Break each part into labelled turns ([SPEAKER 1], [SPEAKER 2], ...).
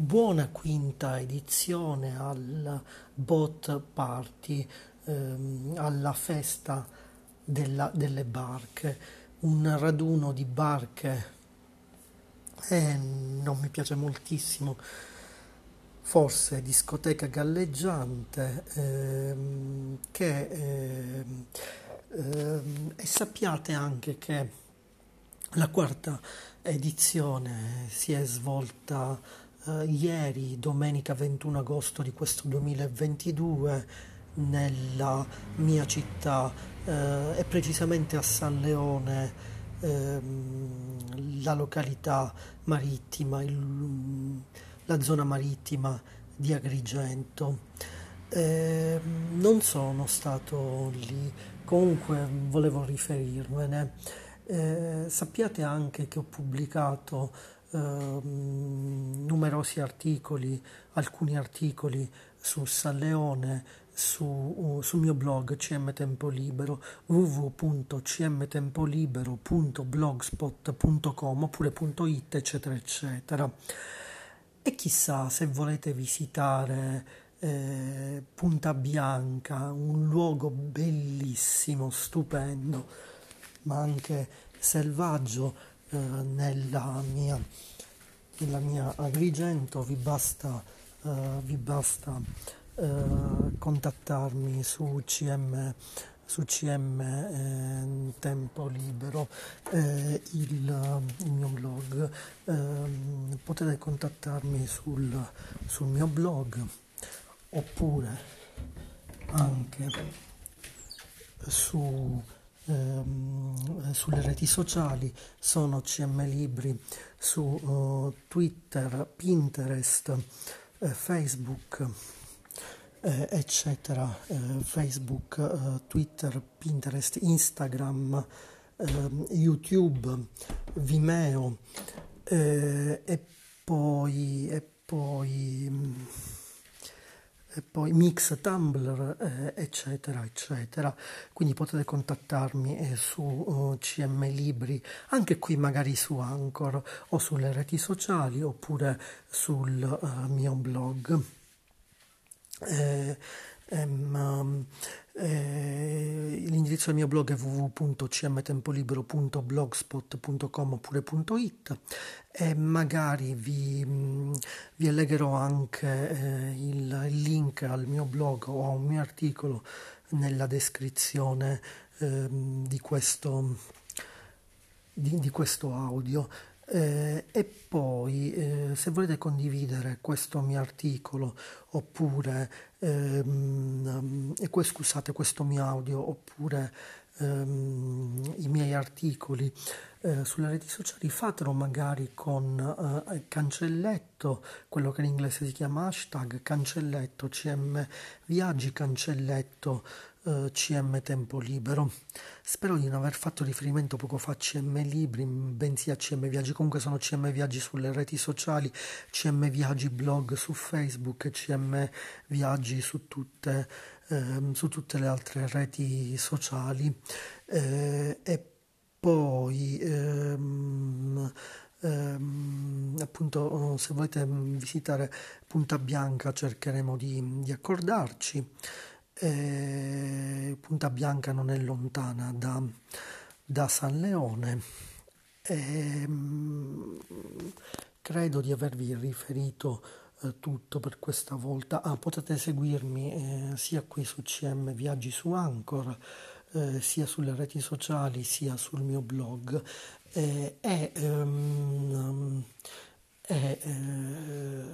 [SPEAKER 1] buona quinta edizione al Boat Party, ehm, alla festa della- delle barche, un raduno di barche e non mi piace moltissimo, forse discoteca galleggiante, ehm, che, ehm, ehm, e sappiate anche che la quarta edizione si è svolta eh, ieri, domenica 21 agosto di questo 2022, nella mia città eh, e precisamente a San Leone, ehm, la località marittima, il- la zona marittima di Agrigento. Eh, non sono stato lì, comunque volevo riferirmene. Eh, sappiate anche che ho pubblicato numerosi articoli, alcuni articoli su San Leone, su, sul mio blog CM Tempo Libero www.cmtempolibero.blogspot.com oppure .it eccetera eccetera. E chissà se volete visitare eh, Punta Bianca, un luogo bellissimo, stupendo, ma anche selvaggio eh, nella mia, nella mia Agrigento, vi basta, eh, vi basta eh, contattarmi su CM, su CM eh, Tempo Libero, eh, il, il mio blog. Ehm, potete contattarmi sul, sul mio blog oppure anche su, ehm, sulle reti sociali, sono CM Libri su eh, Twitter, Pinterest, eh, Facebook, eh, eccetera, eh, Facebook, eh, Twitter, Pinterest, Instagram, ehm, YouTube, Vimeo eh, e poi, e poi mm, e poi Mix, Tumblr, eh, eccetera, eccetera. Quindi potete contattarmi eh, su eh, CM Libri, anche qui magari su Anchor o sulle reti sociali oppure sul eh, mio blog. Eh, ehm, eh, l'indirizzo del mio blog è www.cmtempolibero.blogspot.com oppure .it e magari vi, vi allegherò anche eh, il, il link al mio blog o a un mio articolo nella descrizione ehm, di questo, di, di questo audio. Eh, e poi, eh, se volete condividere questo mio articolo oppure, ehm, e que- scusate, questo mio audio oppure ehm, i miei articoli eh, sulle reti sociali, fatelo magari con eh, cancelletto, quello che in inglese si chiama hashtag cancelletto, CM viaggi cancelletto eh, CM Tempo Libero. Spero di non aver fatto riferimento poco fa a CM Libri, bensì a CM Viaggi. Comunque sono CM Viaggi sulle reti sociali, CM Viaggi blog su Facebook CM Viaggi su tutte, ehm, su tutte le altre reti sociali. Eh, e poi ehm, ehm, appunto se volete visitare Punta Bianca cercheremo di, di accordarci. Eh, Punta Bianca non è lontana da, da San Leone. Ehm, credo di avervi riferito tutto per questa volta. Ah, potete seguirmi eh, sia qui su CM Viaggi su Anchor, eh, sia sulle reti sociali, sia sul mio blog. Eh, e ehm, e, eh,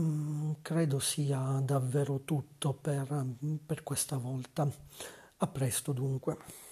[SPEAKER 1] mm, credo sia davvero tutto per per questa volta. A presto dunque.